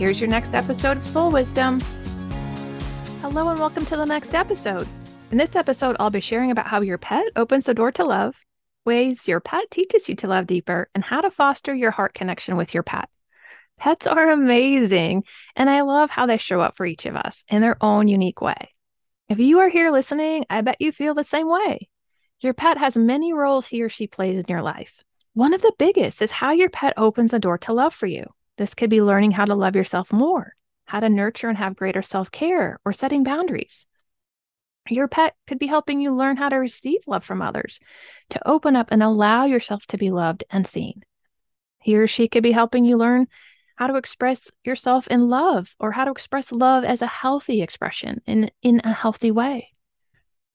Here's your next episode of Soul Wisdom. Hello, and welcome to the next episode. In this episode, I'll be sharing about how your pet opens the door to love, ways your pet teaches you to love deeper, and how to foster your heart connection with your pet. Pets are amazing, and I love how they show up for each of us in their own unique way. If you are here listening, I bet you feel the same way. Your pet has many roles he or she plays in your life. One of the biggest is how your pet opens the door to love for you. This could be learning how to love yourself more, how to nurture and have greater self care, or setting boundaries. Your pet could be helping you learn how to receive love from others, to open up and allow yourself to be loved and seen. He or she could be helping you learn how to express yourself in love or how to express love as a healthy expression in, in a healthy way.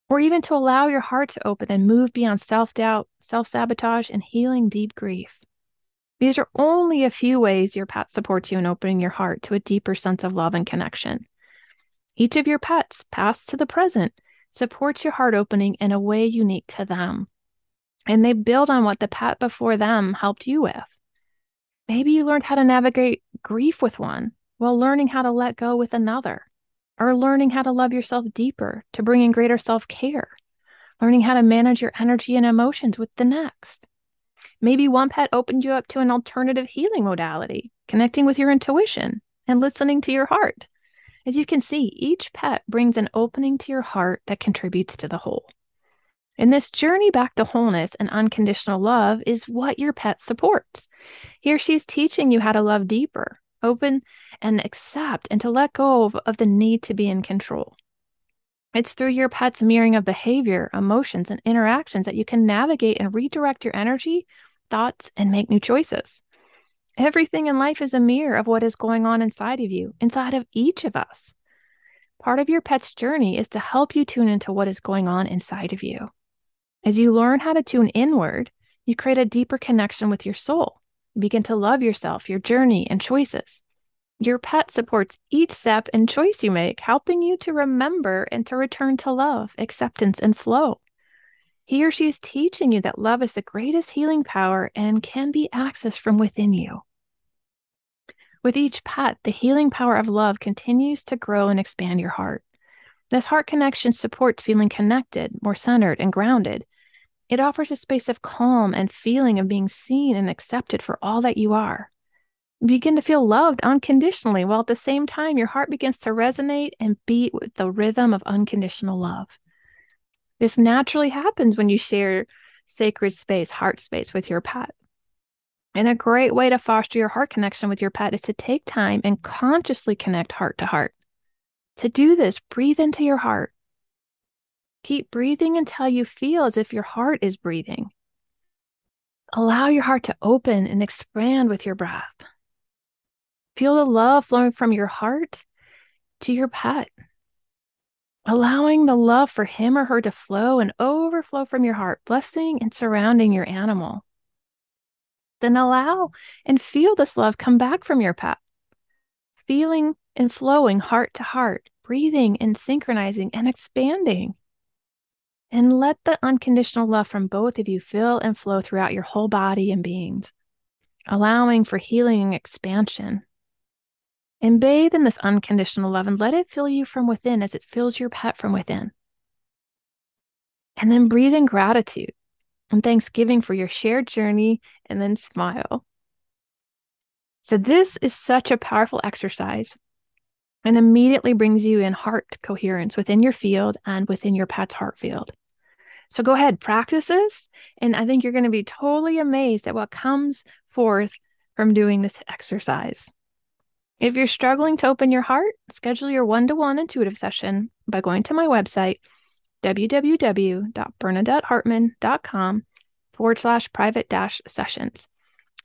Or even to allow your heart to open and move beyond self doubt, self sabotage, and healing deep grief. These are only a few ways your pet supports you in opening your heart to a deeper sense of love and connection. Each of your pets, past to the present, supports your heart opening in a way unique to them. And they build on what the pet before them helped you with. Maybe you learned how to navigate grief with one while learning how to let go with another, or learning how to love yourself deeper to bring in greater self care, learning how to manage your energy and emotions with the next. Maybe one pet opened you up to an alternative healing modality, connecting with your intuition and listening to your heart. As you can see, each pet brings an opening to your heart that contributes to the whole. And this journey back to wholeness and unconditional love is what your pet supports. He or she's teaching you how to love deeper, open and accept, and to let go of, of the need to be in control. It's through your pet's mirroring of behavior, emotions, and interactions that you can navigate and redirect your energy, thoughts, and make new choices. Everything in life is a mirror of what is going on inside of you, inside of each of us. Part of your pet's journey is to help you tune into what is going on inside of you. As you learn how to tune inward, you create a deeper connection with your soul. You begin to love yourself, your journey, and choices. Your pet supports each step and choice you make, helping you to remember and to return to love, acceptance, and flow. He or she is teaching you that love is the greatest healing power and can be accessed from within you. With each pet, the healing power of love continues to grow and expand your heart. This heart connection supports feeling connected, more centered, and grounded. It offers a space of calm and feeling of being seen and accepted for all that you are begin to feel loved unconditionally, while at the same time, your heart begins to resonate and beat with the rhythm of unconditional love. This naturally happens when you share sacred space, heart space with your pet. And a great way to foster your heart connection with your pet is to take time and consciously connect heart to heart. To do this, breathe into your heart. Keep breathing until you feel as if your heart is breathing. Allow your heart to open and expand with your breath. Feel the love flowing from your heart to your pet, allowing the love for him or her to flow and overflow from your heart, blessing and surrounding your animal. Then allow and feel this love come back from your pet, feeling and flowing heart to heart, breathing and synchronizing and expanding. And let the unconditional love from both of you fill and flow throughout your whole body and beings, allowing for healing and expansion. And bathe in this unconditional love and let it fill you from within as it fills your pet from within. And then breathe in gratitude and thanksgiving for your shared journey and then smile. So, this is such a powerful exercise and immediately brings you in heart coherence within your field and within your pet's heart field. So, go ahead, practice this. And I think you're going to be totally amazed at what comes forth from doing this exercise. If you're struggling to open your heart, schedule your one to one intuitive session by going to my website, www.bernadettehartman.com forward slash private dash sessions.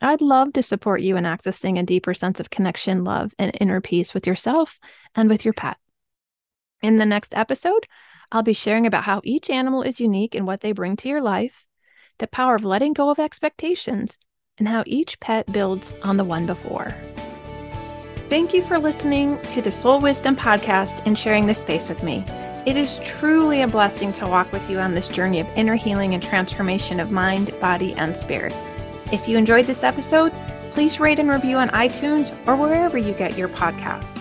I'd love to support you in accessing a deeper sense of connection, love, and inner peace with yourself and with your pet. In the next episode, I'll be sharing about how each animal is unique in what they bring to your life, the power of letting go of expectations, and how each pet builds on the one before. Thank you for listening to the Soul Wisdom podcast and sharing this space with me. It is truly a blessing to walk with you on this journey of inner healing and transformation of mind, body, and spirit. If you enjoyed this episode, please rate and review on iTunes or wherever you get your podcast.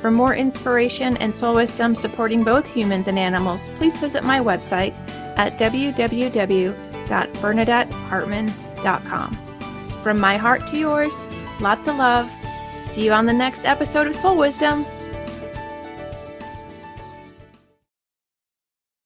For more inspiration and soul wisdom supporting both humans and animals, please visit my website at www.bernadettehartman.com. From my heart to yours, lots of love. See you on the next episode of Soul Wisdom.